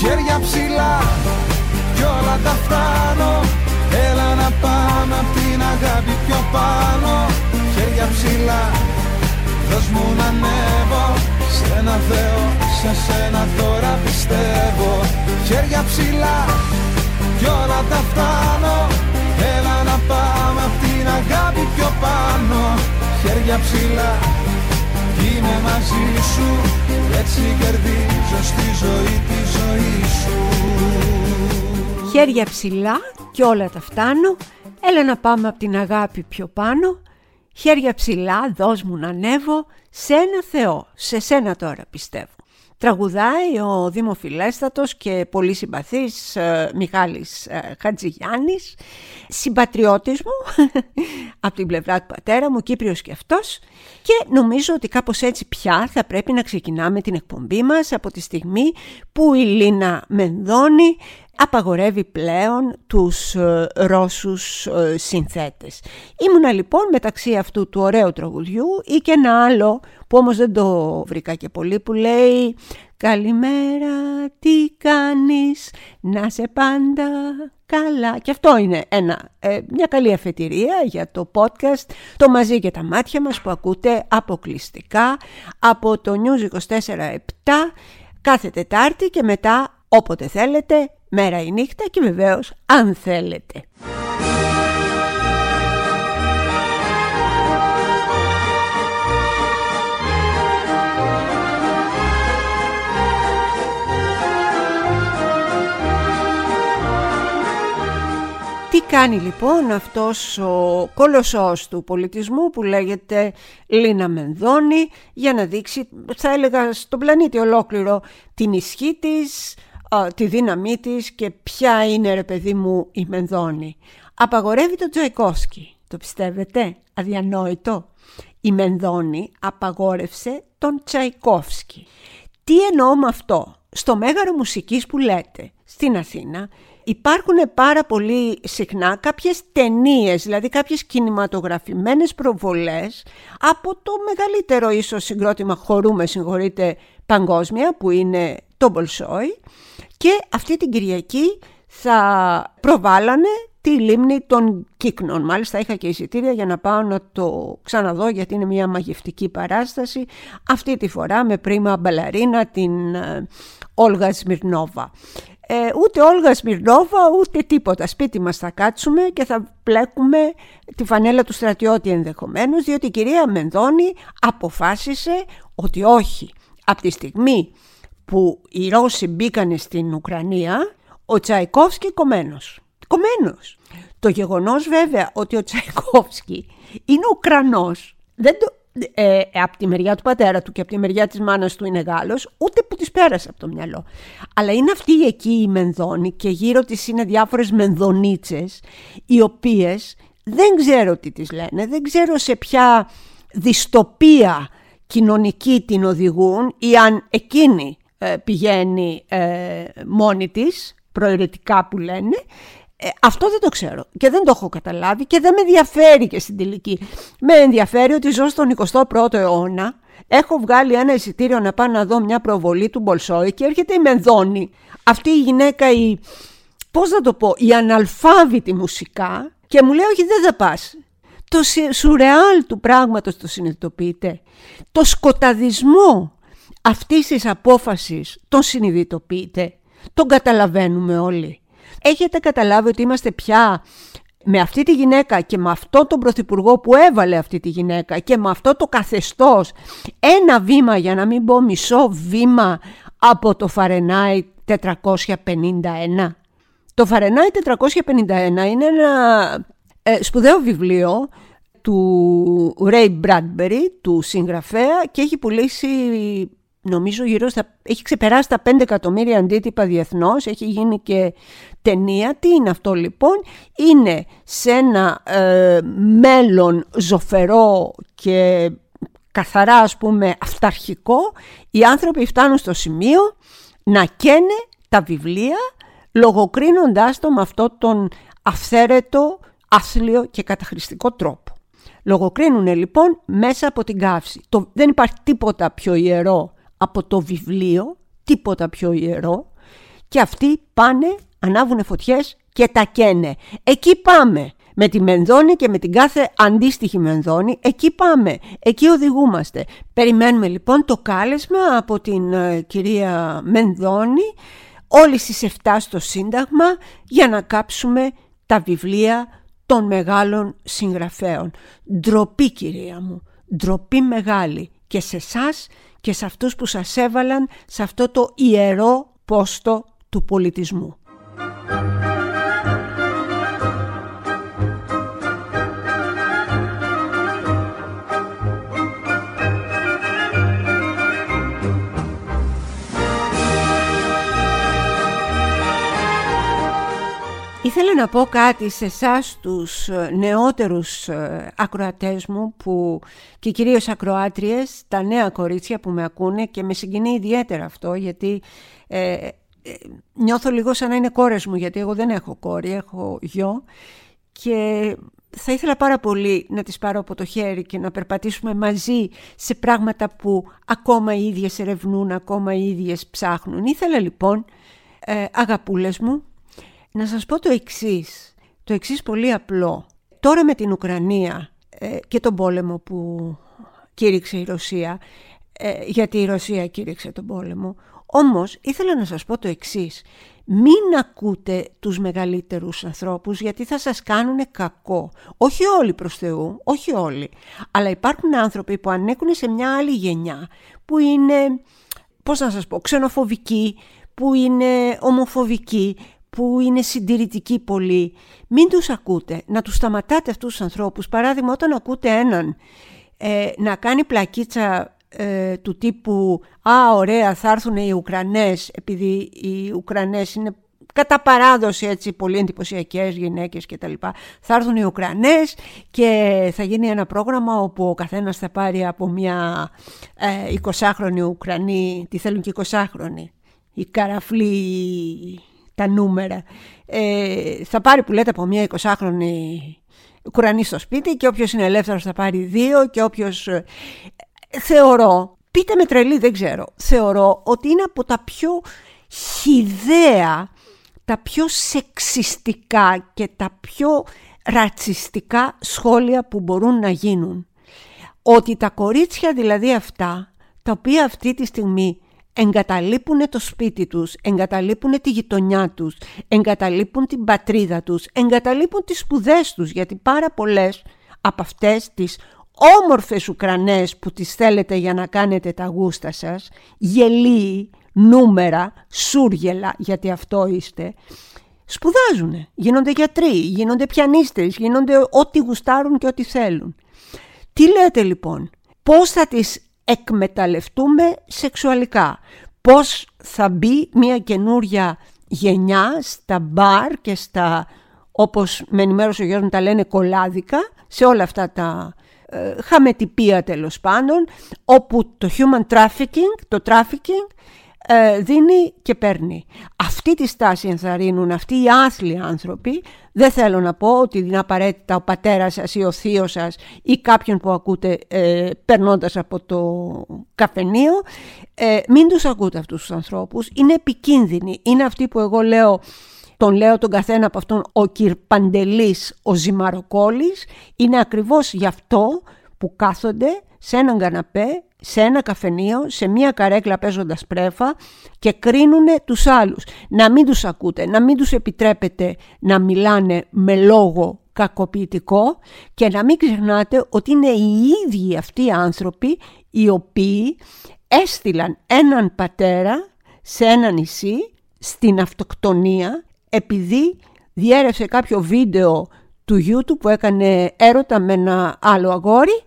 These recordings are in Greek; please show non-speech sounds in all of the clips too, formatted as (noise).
Χέρια ψηλά κι όλα τα φτάνω. Έλα να πάμε απ' την αγάπη πιο πάνω. Χέρια ψηλά Δώσ' μου να ανέβω. Σε ένα Θεό, σε σένα τώρα πιστεύω. Χέρια ψηλά κι όλα τα φτάνω. Έλα να πάμε απ' την αγάπη πιο πάνω. Χέρια ψηλά Είμαι μαζί σου Έτσι κερδίζω στη ζωή τη ζωή σου. Χέρια ψηλά και όλα τα φτάνω. Έλα να πάμε από την αγάπη πιο πάνω. Χέρια ψηλά δώσ' μου να ανέβω. Σε ένα Θεό, σε σένα τώρα πιστεύω Τραγουδάει ο δημοφιλέστατος και πολύ συμπαθής ε, Μιχάλης ε, Χατζηγιάννης, συμπατριώτης μου (laughs) από την πλευρά του πατέρα μου, Κύπριος και αυτός. Και νομίζω ότι κάπως έτσι πια θα πρέπει να ξεκινάμε την εκπομπή μας από τη στιγμή που η Λίνα Μενδώνη απαγορεύει πλέον τους ε, Ρώσους ε, συνθέτες. Ήμουνα λοιπόν μεταξύ αυτού του ωραίου τραγουδιού ή και ένα άλλο που όμως δεν το βρήκα και πολύ που λέει «Καλημέρα, τι κάνεις, να σε πάντα καλά». Και αυτό είναι ένα, ε, μια καλή αφετηρία για το podcast «Το μαζί και τα μάτια μας» που ακούτε αποκλειστικά από το News 24-7 κάθε Τετάρτη και μετά όποτε θέλετε μέρα ή νύχτα και βεβαίως αν θέλετε. Τι κάνει λοιπόν αυτός ο κολοσσός του πολιτισμού που λέγεται Λίνα Μενδώνη για να δείξει, θα έλεγα στον πλανήτη ολόκληρο, την ισχύ της, τη δύναμή της και ποια είναι ρε παιδί μου η Μενδώνη. Απαγορεύει τον Τζοϊκόσκι. Το πιστεύετε; Αδιανόητο. Η Μενδώνη απαγόρευσε τον Τσαϊκόφσκι. Τι εννοώ με αυτό; Στο Μέγαρο Μουσικής που λέτε στην Αθήνα υπάρχουν πάρα πολύ συχνά κάποιες ταινίες, δηλαδή κάποιες κινηματογραφημένες προβολές από το μεγαλύτερο ίσως συγκρότημα χορού, με συγχωρείτε, παγκόσμια που είναι το Μπολσόι και αυτή την Κυριακή θα προβάλλανε τη λίμνη των Κύκνων. Μάλιστα είχα και εισιτήρια για να πάω να το ξαναδώ γιατί είναι μια μαγευτική παράσταση αυτή τη φορά με πρίμα μπαλαρίνα την ε, Όλγα Σμυρνόβα. Ε, ούτε Όλγα Σμυρνόβα ούτε τίποτα. Σπίτι μας θα κάτσουμε και θα πλέκουμε τη φανέλα του στρατιώτη ενδεχομένως διότι η κυρία Μενδώνη αποφάσισε ότι όχι. Από τη στιγμή που οι Ρώσοι μπήκανε στην Ουκρανία, ο Τσαϊκόφσκι κομμένος. Κομμένος. Το γεγονός βέβαια ότι ο Τσαϊκόφσκι είναι Ουκρανός, δεν το, ε, από τη μεριά του πατέρα του και από τη μεριά της μάνας του είναι Γάλλος, ούτε που της πέρασε από το μυαλό. Αλλά είναι αυτή εκεί η Μενδόνη και γύρω της είναι διάφορες Μενδονίτσες, οι οποίες δεν ξέρω τι τις λένε, δεν ξέρω σε ποια δυστοπία κοινωνική την οδηγούν ή αν εκείνη ε, πηγαίνει ε, μόνη της, προαιρετικά που λένε, ε, αυτό δεν το ξέρω και δεν το έχω καταλάβει και δεν με ενδιαφέρει και στην τελική. Με ενδιαφέρει ότι ζω στον 21ο αιώνα, έχω βγάλει ένα εισιτήριο να πάω να δω μια προβολή του Μπολσόη και έρχεται η Μενδώνη. Αυτή η γυναίκα, η, πώς να το πω, η αναλφάβητη μουσικά και μου λέει όχι δεν θα πας. Το σουρεάλ του πράγματος το συνειδητοποιείτε. Το σκοταδισμό αυτής της απόφασης τον συνειδητοποιείτε, τον καταλαβαίνουμε όλοι. Έχετε καταλάβει ότι είμαστε πια με αυτή τη γυναίκα και με αυτό τον πρωθυπουργό που έβαλε αυτή τη γυναίκα και με αυτό το καθεστώς ένα βήμα για να μην πω μισό βήμα από το Φαρενάι 451. Το Φαρενάι 451 είναι ένα ε, σπουδαίο βιβλίο του Ray Bradbury, του συγγραφέα και έχει πουλήσει νομίζω γύρω στα, έχει ξεπεράσει τα 5 εκατομμύρια αντίτυπα διεθνώς, έχει γίνει και ταινία. Τι είναι αυτό λοιπόν, είναι σε ένα ε, μέλλον ζωφερό και καθαρά ας πούμε αυταρχικό, οι άνθρωποι φτάνουν στο σημείο να καίνε τα βιβλία λογοκρίνοντάς το με αυτό τον αυθαίρετο, άθλιο και καταχρηστικό τρόπο. Λογοκρίνουν λοιπόν μέσα από την καύση. Το, δεν υπάρχει τίποτα πιο ιερό από το βιβλίο, τίποτα πιο ιερό και αυτοί πάνε, ανάβουν φωτιές και τα καίνε. Εκεί πάμε. Με τη Μενδώνη και με την κάθε αντίστοιχη Μενδώνη, εκεί πάμε, εκεί οδηγούμαστε. Περιμένουμε λοιπόν το κάλεσμα από την ε, κυρία Μενδώνη, όλοι στις 7 στο Σύνταγμα, για να κάψουμε τα βιβλία των μεγάλων συγγραφέων. Ντροπή κυρία μου, ντροπή μεγάλη και σε εσάς και σε αυτούς που σας έβαλαν σε αυτό το ιερό πόστο του πολιτισμού. Ήθελα να πω κάτι σε εσάς τους ε, νεότερους ε, ακροατές μου που, και κυρίως ακροάτριες, τα νέα κορίτσια που με ακούνε και με συγκινεί ιδιαίτερα αυτό γιατί ε, ε, νιώθω λίγο σαν να είναι κόρες μου γιατί εγώ δεν έχω κόρη, έχω γιο και θα ήθελα πάρα πολύ να τις πάρω από το χέρι και να περπατήσουμε μαζί σε πράγματα που ακόμα οι ίδιες ερευνούν, ακόμα οι ίδιες ψάχνουν. Ήθελα λοιπόν, ε, αγαπούλες μου, να σας πω το εξής, το εξής πολύ απλό. Τώρα με την Ουκρανία ε, και τον πόλεμο που κήρυξε η Ρωσία, ε, γιατί η Ρωσία κήρυξε τον πόλεμο, όμως ήθελα να σας πω το εξής. Μην ακούτε τους μεγαλύτερους ανθρώπους γιατί θα σας κάνουν κακό. Όχι όλοι προς Θεού, όχι όλοι. Αλλά υπάρχουν άνθρωποι που ανέκουν σε μια άλλη γενιά που είναι, πώς να σας πω, ξενοφοβικοί, που είναι ομοφοβικοί, που είναι συντηρητικοί πολύ, μην τους ακούτε, να τους σταματάτε αυτούς τους ανθρώπους. Παράδειγμα, όταν ακούτε έναν ε, να κάνει πλακίτσα ε, του τύπου «Α, ωραία, θα έρθουν οι Ουκρανές», επειδή οι Ουκρανές είναι κατά παράδοση έτσι πολύ εντυπωσιακές γυναίκες και τα λοιπά. Θα έρθουν οι Ουκρανές και θα γίνει ένα πρόγραμμα όπου ο καθένας θα πάρει από μια ε, 20χρονη Ουκρανή, τι θέλουν και 20χρονοι, η καραφλή τα νούμερα. Ε, θα πάρει που λέτε από μια 20χρονη Ουκρανή στο σπίτι και όποιος είναι ελεύθερος θα πάρει δύο και όποιος... Ε, θεωρώ, πείτε με τρελή δεν ξέρω, θεωρώ ότι είναι από τα πιο χιδαία, τα πιο σεξιστικά και τα πιο ρατσιστικά σχόλια που μπορούν να γίνουν. Ότι τα κορίτσια δηλαδή αυτά, τα οποία αυτή τη στιγμή εγκαταλείπουν το σπίτι τους, εγκαταλείπουν τη γειτονιά τους, εγκαταλείπουν την πατρίδα τους, εγκαταλείπουν τις σπουδές τους, γιατί πάρα πολλές από αυτές τις όμορφες Ουκρανές που τις θέλετε για να κάνετε τα γούστα σας, γελοί, νούμερα, σούργελα, γιατί αυτό είστε, σπουδάζουν, γίνονται γιατροί, γίνονται πιανίστες, γίνονται ό,τι γουστάρουν και ό,τι θέλουν. Τι λέτε λοιπόν, πώς θα τις εκμεταλλευτούμε σεξουαλικά. Πώς θα μπει μια καινούρια γενιά στα μπαρ και στα, όπως με ενημέρωσε ο Γιώργος μου τα λένε κολάδικα, σε όλα αυτά τα ε, χαμετυπία τέλος πάντων, όπου το human trafficking, το trafficking ε, δίνει και παίρνει. Αυτή τη στάση ενθαρρύνουν αυτοί οι άθλοι άνθρωποι. Δεν θέλω να πω ότι είναι απαραίτητα ο πατέρας σας ή ο θείος σας ή κάποιον που ακούτε ε, περνώντας από το καφενείο. Ε, μην τους ακούτε αυτούς τους ανθρώπους. Είναι επικίνδυνοι. Είναι αυτοί που εγώ λέω τον λέω τον καθένα από αυτόν ο Κυρπαντελής, ο Ζημαροκόλλης. Είναι ακριβώς γι' αυτό που κάθονται σε έναν καναπέ σε ένα καφενείο, σε μία καρέκλα παίζοντας πρέφα και κρίνουν τους άλλους. Να μην τους ακούτε, να μην τους επιτρέπετε να μιλάνε με λόγο κακοποιητικό και να μην ξεχνάτε ότι είναι οι ίδιοι αυτοί οι άνθρωποι οι οποίοι έστειλαν έναν πατέρα σε ένα νησί στην αυτοκτονία επειδή διέρευσε κάποιο βίντεο του YouTube που έκανε έρωτα με ένα άλλο αγόρι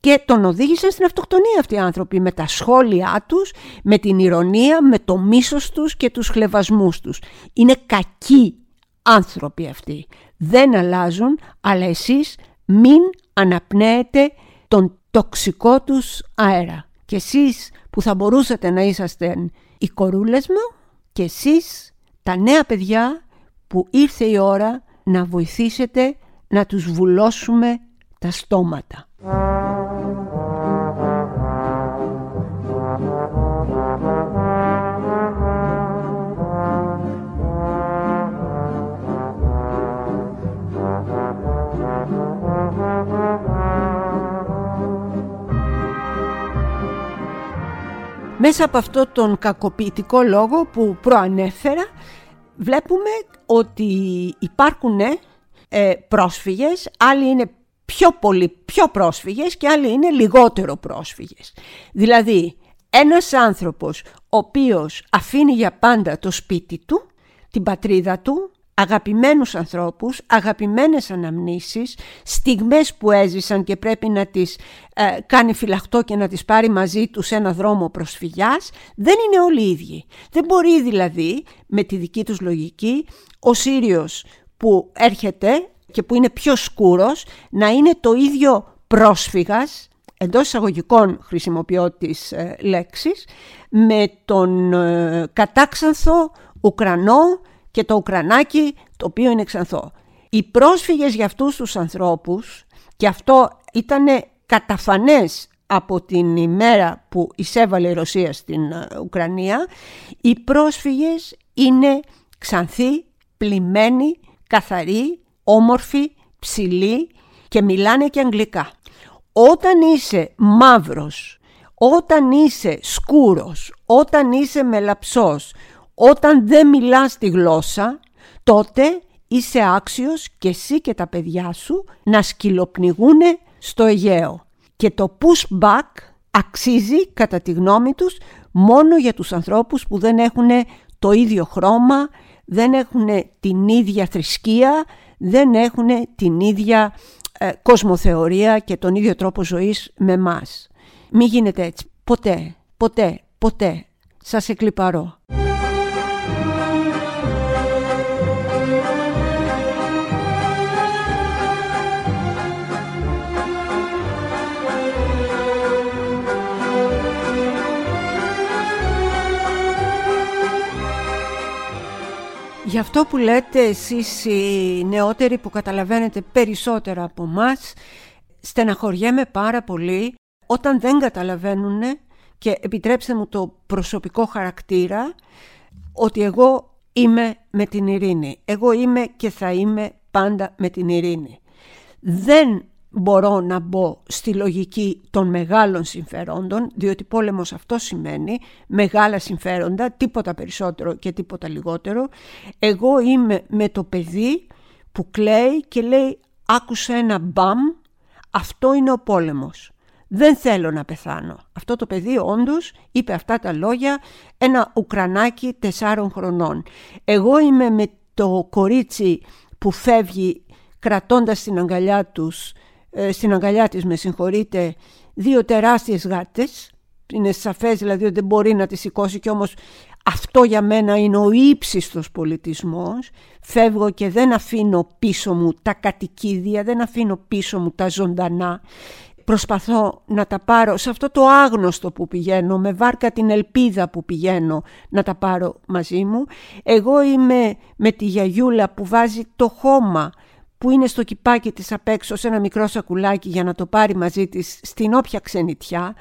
και τον οδήγησαν στην αυτοκτονία αυτοί οι άνθρωποι με τα σχόλιά τους, με την ηρωνία, με το μίσος τους και τους χλεβασμούς τους. Είναι κακοί άνθρωποι αυτοί. Δεν αλλάζουν, αλλά εσείς μην αναπνέετε τον τοξικό τους αέρα. Και εσείς που θα μπορούσατε να είσαστε οι κορούλες μου και εσείς τα νέα παιδιά που ήρθε η ώρα να βοηθήσετε να τους βουλώσουμε τα στόματα. Μέσα από αυτό τον κακοποιητικό λόγο που προανέφερα βλέπουμε ότι υπάρχουν ε, πρόσφυγες, άλλοι είναι πιο πολύ πιο πρόσφυγες και άλλοι είναι λιγότερο πρόσφυγες. Δηλαδή ένας άνθρωπος ο οποίος αφήνει για πάντα το σπίτι του, την πατρίδα του, αγαπημένους ανθρώπους, αγαπημένες αναμνήσεις, στιγμές που έζησαν και πρέπει να τις ε, κάνει φυλαχτό και να τις πάρει μαζί τους σε ένα δρόμο προσφυγιάς, δεν είναι όλοι οι ίδιοι. Δεν μπορεί δηλαδή με τη δική τους λογική ο Σύριος που έρχεται και που είναι πιο σκούρος να είναι το ίδιο πρόσφυγας, εντός εισαγωγικών χρησιμοποιώ τις ε, λέξεις, με τον ε, κατάξανθο Ουκρανό και το Ουκρανάκι το οποίο είναι ξανθό. Οι πρόσφυγες για αυτούς τους ανθρώπους και αυτό ήταν καταφανές από την ημέρα που εισέβαλε η Ρωσία στην ε, Ουκρανία οι πρόσφυγες είναι ξανθοί, πλημμένοι, καθαροί, όμορφοι, ψηλοί και μιλάνε και αγγλικά. Όταν είσαι μαύρος, όταν είσαι σκούρος, όταν είσαι μελαψός, όταν δεν μιλάς τη γλώσσα, τότε είσαι άξιος και εσύ και τα παιδιά σου να σκυλοπνιγούν στο Αιγαίο. Και το pushback αξίζει κατά τη γνώμη τους μόνο για τους ανθρώπους που δεν έχουν το ίδιο χρώμα, δεν έχουν την ίδια θρησκεία, δεν έχουν την ίδια ε, κοσμοθεωρία και τον ίδιο τρόπο ζωής με μας. Μην γίνεται έτσι. Ποτέ, ποτέ, ποτέ. Σας εκλυπαρώ. Γι' αυτό που λέτε εσείς οι νεότεροι που καταλαβαίνετε περισσότερα από μας, στεναχωριέμαι πάρα πολύ όταν δεν καταλαβαίνουν και επιτρέψτε μου το προσωπικό χαρακτήρα ότι εγώ είμαι με την ειρήνη. Εγώ είμαι και θα είμαι πάντα με την ειρήνη. Δεν μπορώ να μπω στη λογική των μεγάλων συμφερόντων, διότι πόλεμος αυτό σημαίνει μεγάλα συμφέροντα, τίποτα περισσότερο και τίποτα λιγότερο. Εγώ είμαι με το παιδί που κλαίει και λέει άκουσα ένα μπαμ, αυτό είναι ο πόλεμος. Δεν θέλω να πεθάνω. Αυτό το παιδί όντως είπε αυτά τα λόγια ένα Ουκρανάκι τεσσάρων χρονών. Εγώ είμαι με το κορίτσι που φεύγει κρατώντας την αγκαλιά τους ε, στην αγκαλιά της με συγχωρείτε δύο τεράστιες γάτες. Είναι σαφές δηλαδή ότι δεν μπορεί να τη σηκώσει και όμως αυτό για μένα είναι ο ύψιστος πολιτισμός. Φεύγω και δεν αφήνω πίσω μου τα κατοικίδια δεν αφήνω πίσω μου τα ζωντανά. Προσπαθώ να τα πάρω σε αυτό το άγνωστο που πηγαίνω με βάρκα την ελπίδα που πηγαίνω να τα πάρω μαζί μου. Εγώ είμαι με τη γιαγιούλα που βάζει το χώμα που είναι στο κυπάκι της απ' έξω σε ένα μικρό σακουλάκι για να το πάρει μαζί της στην όποια ξενιτιά.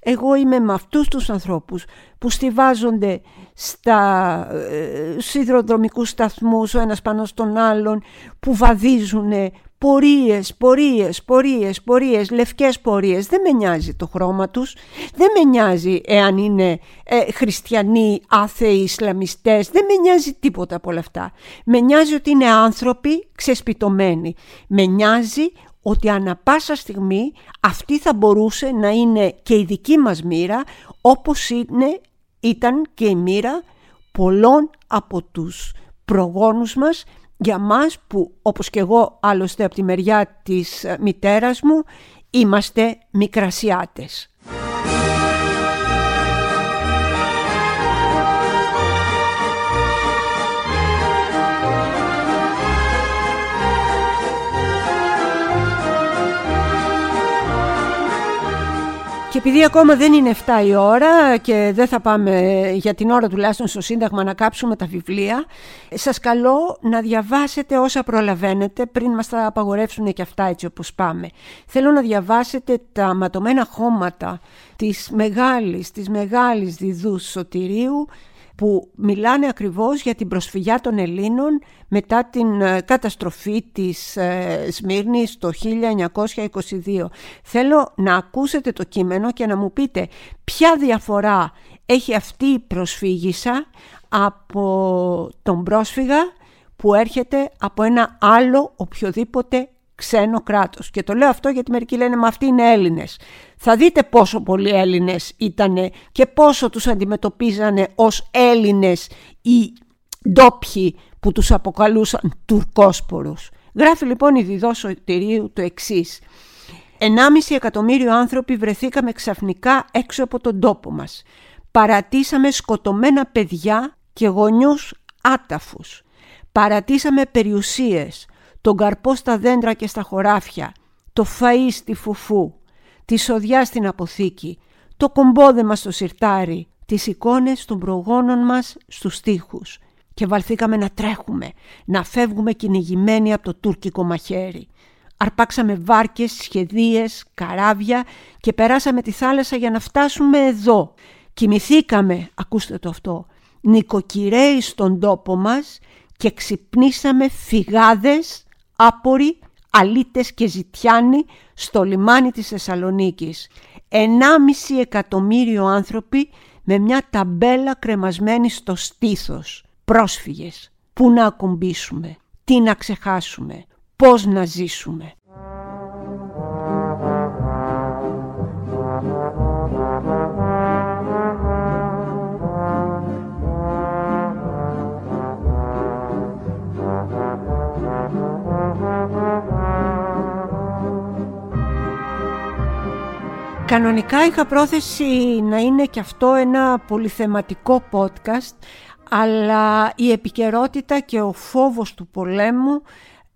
Εγώ είμαι με αυτούς τους ανθρώπους που στηβάζονται στα ε, σιδηροδρομικούς σταθμούς ο ένας πάνω στον άλλον, που βαδίζουν πορείες, πορείες, πορείες, πορείες, λευκές πορείες. Δεν με νοιάζει το χρώμα τους, δεν με νοιάζει εάν είναι ε, χριστιανοί, άθεοι, Ισλαμιστές, δεν με νοιάζει τίποτα από όλα αυτά. Με νοιάζει ότι είναι άνθρωποι ξεσπιτωμένοι. Με νοιάζει ότι ανα πάσα στιγμή αυτή θα μπορούσε να είναι και η δική μας μοίρα όπως είναι, ήταν και η μοίρα πολλών από τους προγόνους μας για μας που όπως και εγώ άλλωστε από τη μεριά της ε, μητέρας μου είμαστε μικρασιάτες. Επειδή ακόμα δεν είναι 7 η ώρα και δεν θα πάμε για την ώρα τουλάχιστον στο Σύνταγμα να κάψουμε τα βιβλία, σας καλώ να διαβάσετε όσα προλαβαίνετε πριν μας τα απαγορεύσουν και αυτά έτσι όπως πάμε. Θέλω να διαβάσετε τα ματωμένα χώματα της μεγάλης, της μεγάλης διδούς Σωτηρίου που μιλάνε ακριβώς για την προσφυγιά των Ελλήνων μετά την ε, καταστροφή της ε, Σμύρνης το 1922. Θέλω να ακούσετε το κείμενο και να μου πείτε ποια διαφορά έχει αυτή η προσφύγησα από τον πρόσφυγα που έρχεται από ένα άλλο οποιοδήποτε ξένο κράτος. Και το λέω αυτό γιατί μερικοί λένε «Μα αυτοί είναι Έλληνες». Θα δείτε πόσο πολλοί Έλληνες ήταν και πόσο τους αντιμετωπίζανε ως Έλληνες οι ντόπιοι που τους αποκαλούσαν Τουρκόσπορους. Γράφει λοιπόν η Διδό Σωτηρίου το εξής. «Ενάμιση εκατομμύριο άνθρωποι βρεθήκαμε ξαφνικά έξω από τον τόπο μας. Παρατήσαμε σκοτωμένα παιδιά και γονιούς άταφους. Παρατήσαμε περιουσίες, τον καρπό στα δέντρα και στα χωράφια, το φαΐ στη φουφού, τη σοδιά στην αποθήκη, το κομπόδεμα στο σιρτάρι, τις εικόνες των προγόνων μας στους τοίχους και βαλθήκαμε να τρέχουμε, να φεύγουμε κυνηγημένοι από το τουρκικό μαχαίρι. Αρπάξαμε βάρκες, σχεδίες, καράβια και περάσαμε τη θάλασσα για να φτάσουμε εδώ. Κοιμηθήκαμε, ακούστε το αυτό, νοικοκυρέοι στον τόπο μας και ξυπνήσαμε φυγάδες άποροι, αλίτες και ζητιάνοι στο λιμάνι της Θεσσαλονίκης. Ενάμιση εκατομμύριο άνθρωποι με μια ταμπέλα κρεμασμένη στο στήθος. Πρόσφυγες. Πού να ακουμπήσουμε, τι να ξεχάσουμε, πώς να ζήσουμε. Κανονικά είχα πρόθεση να είναι και αυτό ένα πολυθεματικό podcast αλλά η επικαιρότητα και ο φόβος του πολέμου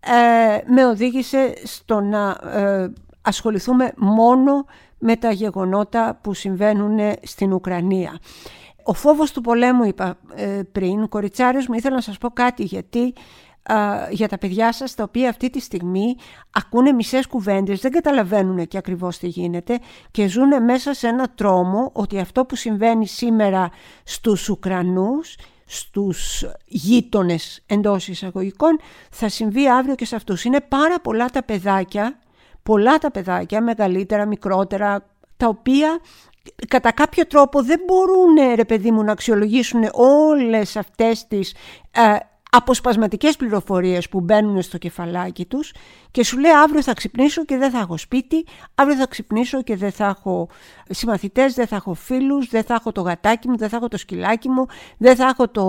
ε, με οδήγησε στο να ε, ασχοληθούμε μόνο με τα γεγονότα που συμβαίνουν στην Ουκρανία. Ο φόβος του πολέμου είπα ε, πριν, κοριτσάρες μου ήθελα να σας πω κάτι γιατί για τα παιδιά σας τα οποία αυτή τη στιγμή ακούνε μισές κουβέντες, δεν καταλαβαίνουν και ακριβώς τι γίνεται και ζουν μέσα σε ένα τρόμο ότι αυτό που συμβαίνει σήμερα στους Ουκρανούς στους γείτονες εντός εισαγωγικών θα συμβεί αύριο και σε αυτούς. Είναι πάρα πολλά τα παιδάκια, πολλά τα παιδάκια, μεγαλύτερα, μικρότερα, τα οποία κατά κάποιο τρόπο δεν μπορούν ρε παιδί μου να αξιολογήσουν όλες αυτές τις ε, αποσπασματικές πληροφορίες που μπαίνουν στο κεφαλάκι τους και σου λέει αύριο θα ξυπνήσω και δεν θα έχω σπίτι, αύριο θα ξυπνήσω και δεν θα έχω συμμαθητές, δεν θα έχω φίλους, δεν θα έχω το γατάκι μου, δεν θα έχω το σκυλάκι μου, δεν θα έχω το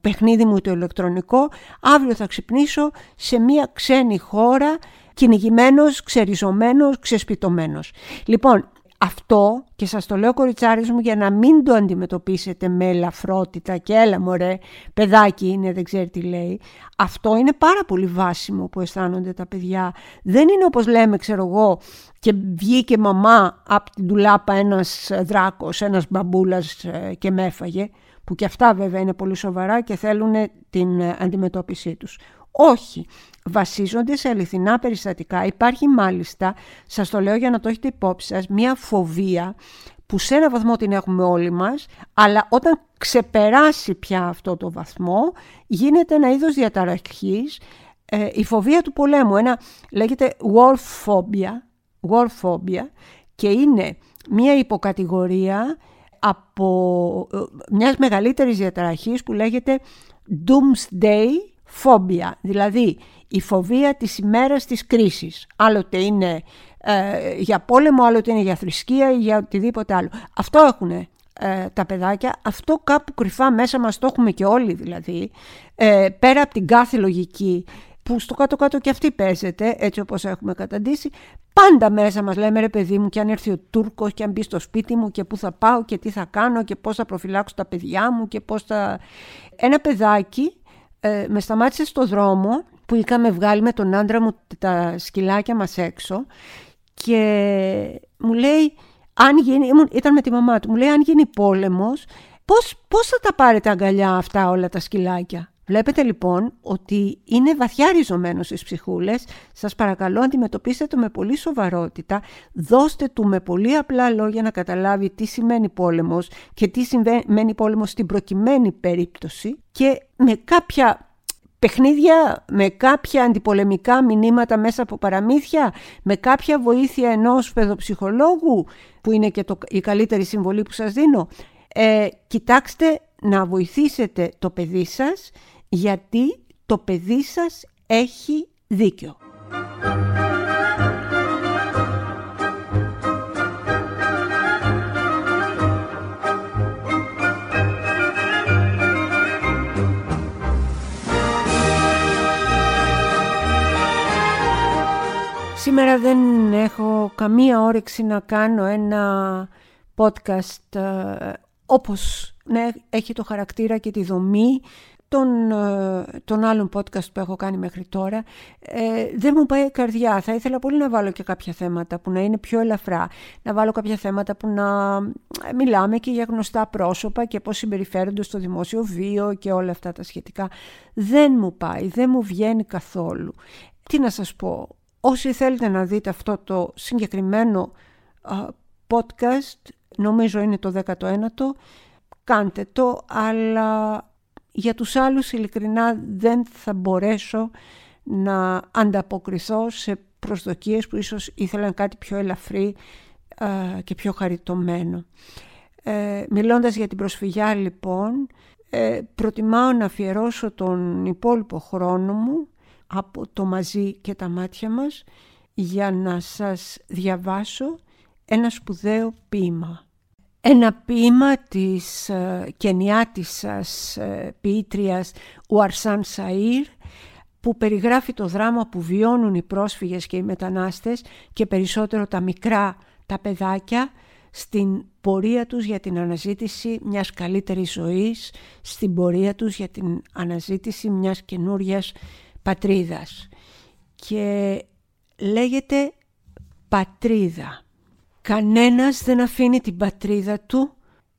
παιχνίδι μου το ηλεκτρονικό, αύριο θα ξυπνήσω σε μια ξένη χώρα κυνηγημένος, ξεριζωμένος, ξεσπιτωμένος. Λοιπόν, αυτό και σας το λέω κοριτσάρις μου για να μην το αντιμετωπίσετε με ελαφρότητα και έλα μωρέ παιδάκι είναι δεν ξέρει τι λέει. Αυτό είναι πάρα πολύ βάσιμο που αισθάνονται τα παιδιά. Δεν είναι όπως λέμε ξέρω εγώ και βγήκε μαμά από την τουλάπα ένας δράκος ένας μπαμπούλας ε, και με έφαγε που και αυτά βέβαια είναι πολύ σοβαρά και θέλουν την ε, αντιμετώπιση τους όχι βασίζονται σε αληθινά περιστατικά. Υπάρχει μάλιστα, σας το λέω για να το έχετε υπόψη σας, μια φοβία που σε ένα βαθμό την έχουμε όλοι μας, αλλά όταν ξεπεράσει πια αυτό το βαθμό, γίνεται ένα είδος διαταραχής, ε, η φοβία του πολέμου, ένα λέγεται war phobia, war phobia και είναι μια υποκατηγορία από ε, μιας μεγαλύτερης διαταραχής που λέγεται doomsday phobia, δηλαδή η φοβία της ημέρας της κρίσης. Άλλοτε είναι ε, για πόλεμο, άλλοτε είναι για θρησκεία ή για οτιδήποτε άλλο. Αυτό έχουν ε, τα παιδάκια, αυτό κάπου κρυφά μέσα μας το έχουμε και όλοι δηλαδή, ε, πέρα από την κάθε λογική που στο κάτω-κάτω και αυτή παίζεται, έτσι όπως έχουμε καταντήσει, πάντα μέσα μας λέμε ρε παιδί μου και αν έρθει ο Τούρκος και αν μπει στο σπίτι μου και πού θα πάω και τι θα κάνω και πώς θα προφυλάξω τα παιδιά μου και πώς θα... Ένα παιδάκι ε, με σταμάτησε στο δρόμο που είχαμε βγάλει με τον άντρα μου τα σκυλάκια μας έξω και μου λέει, αν γίνει, ήταν με τη μαμά του, μου λέει αν γίνει πόλεμος, πώς, πώς θα τα πάρετε αγκαλιά αυτά όλα τα σκυλάκια; Βλέπετε λοιπόν ότι είναι βαθιά ριζωμένος στις ψυχούλες. Σας παρακαλώ αντιμετωπίστε το με πολύ σοβαρότητα. Δώστε του με πολύ απλά λόγια να καταλάβει τι σημαίνει πόλεμος και τι σημαίνει πόλεμος στην προκειμένη περίπτωση και με κάποια παιχνίδια με κάποια αντιπολεμικά μηνύματα μέσα από παραμύθια, με κάποια βοήθεια ενός παιδοψυχολόγου, που είναι και το, η καλύτερη συμβολή που σας δίνω. Ε, κοιτάξτε να βοηθήσετε το παιδί σας γιατί το παιδί σας έχει δίκιο. Σήμερα δεν έχω καμία όρεξη να κάνω ένα podcast ε, όπως ναι, έχει το χαρακτήρα και τη δομή των, ε, των άλλων podcast που έχω κάνει μέχρι τώρα. Ε, δεν μου πάει η καρδιά. Θα ήθελα πολύ να βάλω και κάποια θέματα που να είναι πιο ελαφρά. Να βάλω κάποια θέματα που να ε, μιλάμε και για γνωστά πρόσωπα και πώς συμπεριφέρονται στο δημόσιο βίο και όλα αυτά τα σχετικά. Δεν μου πάει, δεν μου βγαίνει καθόλου. Τι να σας πω, Όσοι θέλετε να δείτε αυτό το συγκεκριμένο podcast, νομίζω είναι το 19ο, κάντε το, αλλά για τους άλλους ειλικρινά δεν θα μπορέσω να ανταποκριθώ σε προσδοκίες που ίσως ήθελαν κάτι πιο ελαφρύ και πιο χαριτωμένο. Ε, μιλώντας για την προσφυγιά λοιπόν, ε, προτιμάω να αφιερώσω τον υπόλοιπο χρόνο μου από το μαζί και τα μάτια μας για να σας διαβάσω ένα σπουδαίο ποίημα. Ένα ποίημα της ε, κενιάτισσας ε, ποιήτριας Ουαρσάν Σαΐρ που περιγράφει το δράμα που βιώνουν οι πρόσφυγες και οι μετανάστες και περισσότερο τα μικρά τα παιδάκια στην πορεία τους για την αναζήτηση μιας καλύτερης ζωής, στην πορεία τους για την αναζήτηση μιας καινούριας πατρίδας και λέγεται πατρίδα. Κανένας δεν αφήνει την πατρίδα του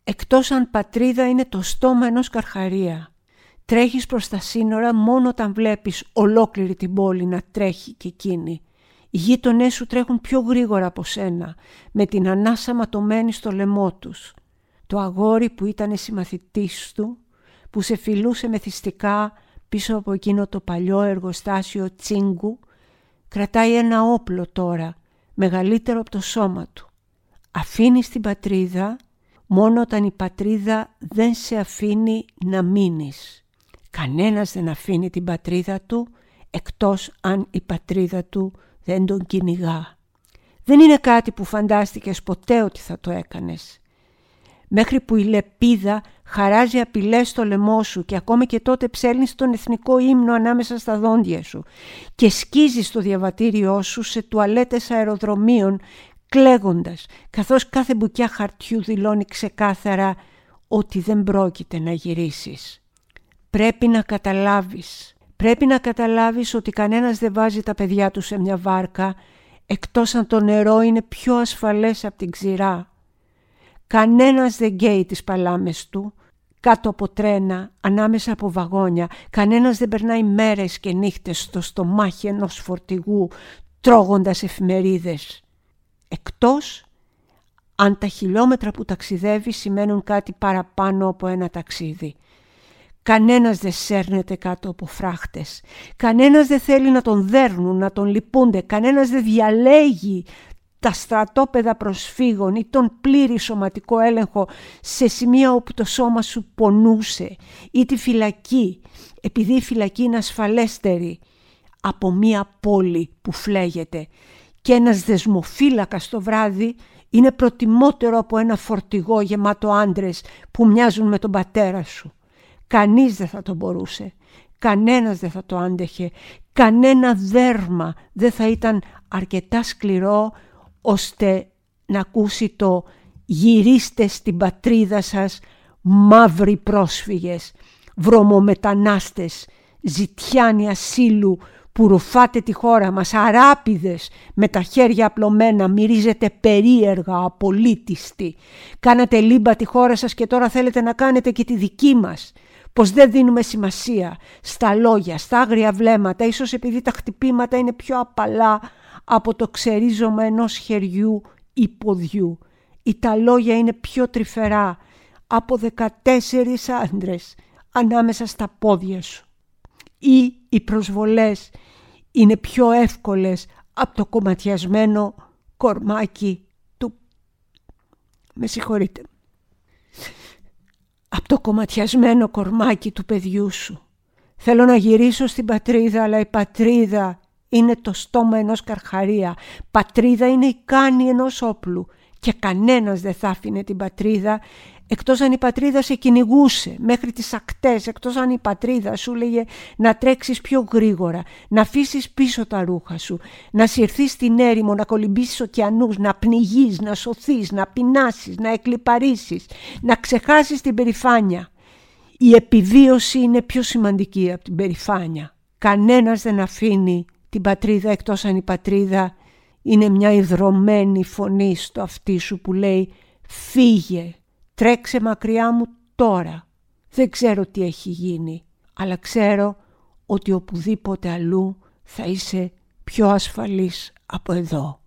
εκτός αν πατρίδα είναι το στόμα ενός καρχαρία. Τρέχεις προς τα σύνορα μόνο όταν βλέπεις ολόκληρη την πόλη να τρέχει και εκείνη. Οι γείτονές σου τρέχουν πιο γρήγορα από σένα, με την ανάσα ματωμένη στο λαιμό τους. Το αγόρι που ήταν συμμαθητής του, που σε φιλούσε μεθυστικά πίσω από εκείνο το παλιό εργοστάσιο τσίγκου κρατάει ένα όπλο τώρα μεγαλύτερο από το σώμα του. Αφήνεις την πατρίδα μόνο όταν η πατρίδα δεν σε αφήνει να μείνεις. Κανένας δεν αφήνει την πατρίδα του εκτός αν η πατρίδα του δεν τον κυνηγά. Δεν είναι κάτι που φαντάστηκες ποτέ ότι θα το έκανες. Μέχρι που η λεπίδα χαράζει απειλές στο λαιμό σου και ακόμα και τότε ψέλνεις τον εθνικό ύμνο ανάμεσα στα δόντια σου και σκίζεις το διαβατήριό σου σε τουαλέτες αεροδρομίων κλαίγοντας καθώς κάθε μπουκιά χαρτιού δηλώνει ξεκάθαρα ότι δεν πρόκειται να γυρίσεις. Πρέπει να καταλάβεις, πρέπει να καταλάβεις ότι κανένας δεν βάζει τα παιδιά του σε μια βάρκα εκτός αν το νερό είναι πιο ασφαλές από την ξηρά. Κανένας δεν γκέει τις παλάμες του κάτω από τρένα, ανάμεσα από βαγόνια. Κανένας δεν περνάει μέρες και νύχτες στο στομάχι ενός φορτηγού τρώγοντας εφημερίδες. Εκτός αν τα χιλιόμετρα που ταξιδεύει σημαίνουν κάτι παραπάνω από ένα ταξίδι. Κανένας δεν σέρνεται κάτω από φράχτες. Κανένας δεν θέλει να τον δέρνουν, να τον λυπούνται. Κανένας δεν διαλέγει τα στρατόπεδα προσφύγων ή τον πλήρη σωματικό έλεγχο σε σημεία όπου το σώμα σου πονούσε ή τη φυλακή επειδή η φυλακή είναι ασφαλέστερη από μία πόλη που φλέγεται και ένας δεσμοφύλακας το βράδυ είναι προτιμότερο από ένα φορτηγό γεμάτο άντρες που μοιάζουν με τον πατέρα σου. Κανείς δεν θα το μπορούσε. Κανένας δεν θα το άντεχε. Κανένα δέρμα δεν θα ήταν αρκετά σκληρό ώστε να ακούσει το «Γυρίστε στην πατρίδα σας μαύροι πρόσφυγες, βρωμομετανάστες, ζητιάνοι ασύλου που ρουφάτε τη χώρα μας, αράπιδες με τα χέρια απλωμένα, μυρίζετε περίεργα, απολύτιστοι. Κάνατε λίμπα τη χώρα σας και τώρα θέλετε να κάνετε και τη δική μας. Πως δεν δίνουμε σημασία στα λόγια, στα άγρια βλέμματα, ίσως επειδή τα χτυπήματα είναι πιο απαλά από το ξερίζωμα ενός χεριού ή ποδιού. Ή τα λόγια είναι πιο τρυφερά από 14 άντρες ανάμεσα στα πόδια σου. Ή οι προσβολές είναι πιο εύκολες από το κομματιασμένο κορμάκι του. Με συγχωρείτε. από το κομματιασμένο κορμάκι του παιδιού σου. Θέλω να γυρίσω στην πατρίδα, αλλά η πατρίδα είναι το στόμα ενός καρχαρία. Πατρίδα είναι η κάνη ενός όπλου και κανένας δεν θα άφηνε την πατρίδα εκτός αν η πατρίδα σε κυνηγούσε μέχρι τις ακτές, εκτός αν η πατρίδα σου λέγε να τρέξεις πιο γρήγορα, να αφήσεις πίσω τα ρούχα σου, να συρθείς στην έρημο, να κολυμπήσεις ωκεανούς, να πνιγείς, να σωθείς, να πεινάσεις, να εκλυπαρίσεις, να ξεχάσεις την περηφάνεια. Η επιβίωση είναι πιο σημαντική από την περηφάνεια. Κανένας δεν αφήνει την πατρίδα εκτός αν η πατρίδα είναι μια ιδρωμένη φωνή στο αυτί σου που λέει «Φύγε, τρέξε μακριά μου τώρα». Δεν ξέρω τι έχει γίνει, αλλά ξέρω ότι οπουδήποτε αλλού θα είσαι πιο ασφαλής από εδώ.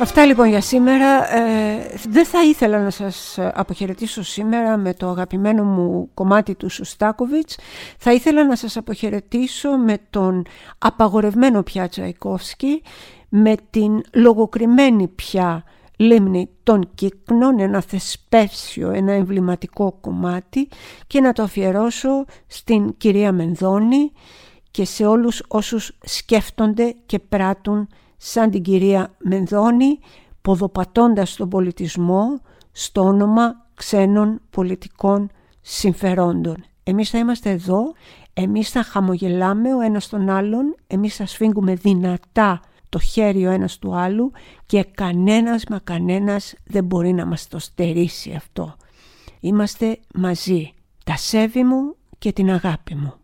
Αυτά λοιπόν για σήμερα. Ε, δεν θα ήθελα να σας αποχαιρετήσω σήμερα με το αγαπημένο μου κομμάτι του Σουστάκοβιτς. Θα ήθελα να σας αποχαιρετήσω με τον απαγορευμένο πια Τσαϊκόφσκι, με την λογοκριμένη πια λίμνη των κύκνων, ένα θεσπεύσιο, ένα εμβληματικό κομμάτι και να το αφιερώσω στην κυρία Μενδώνη και σε όλους όσους σκέφτονται και πράττουν σαν την κυρία Μενδώνη ποδοπατώντας τον πολιτισμό στο όνομα ξένων πολιτικών συμφερόντων. Εμείς θα είμαστε εδώ, εμείς θα χαμογελάμε ο ένας τον άλλον, εμείς θα σφίγγουμε δυνατά το χέρι ο ένας του άλλου και κανένας μα κανένας δεν μπορεί να μας το στερήσει αυτό. Είμαστε μαζί, τα σέβη μου και την αγάπη μου.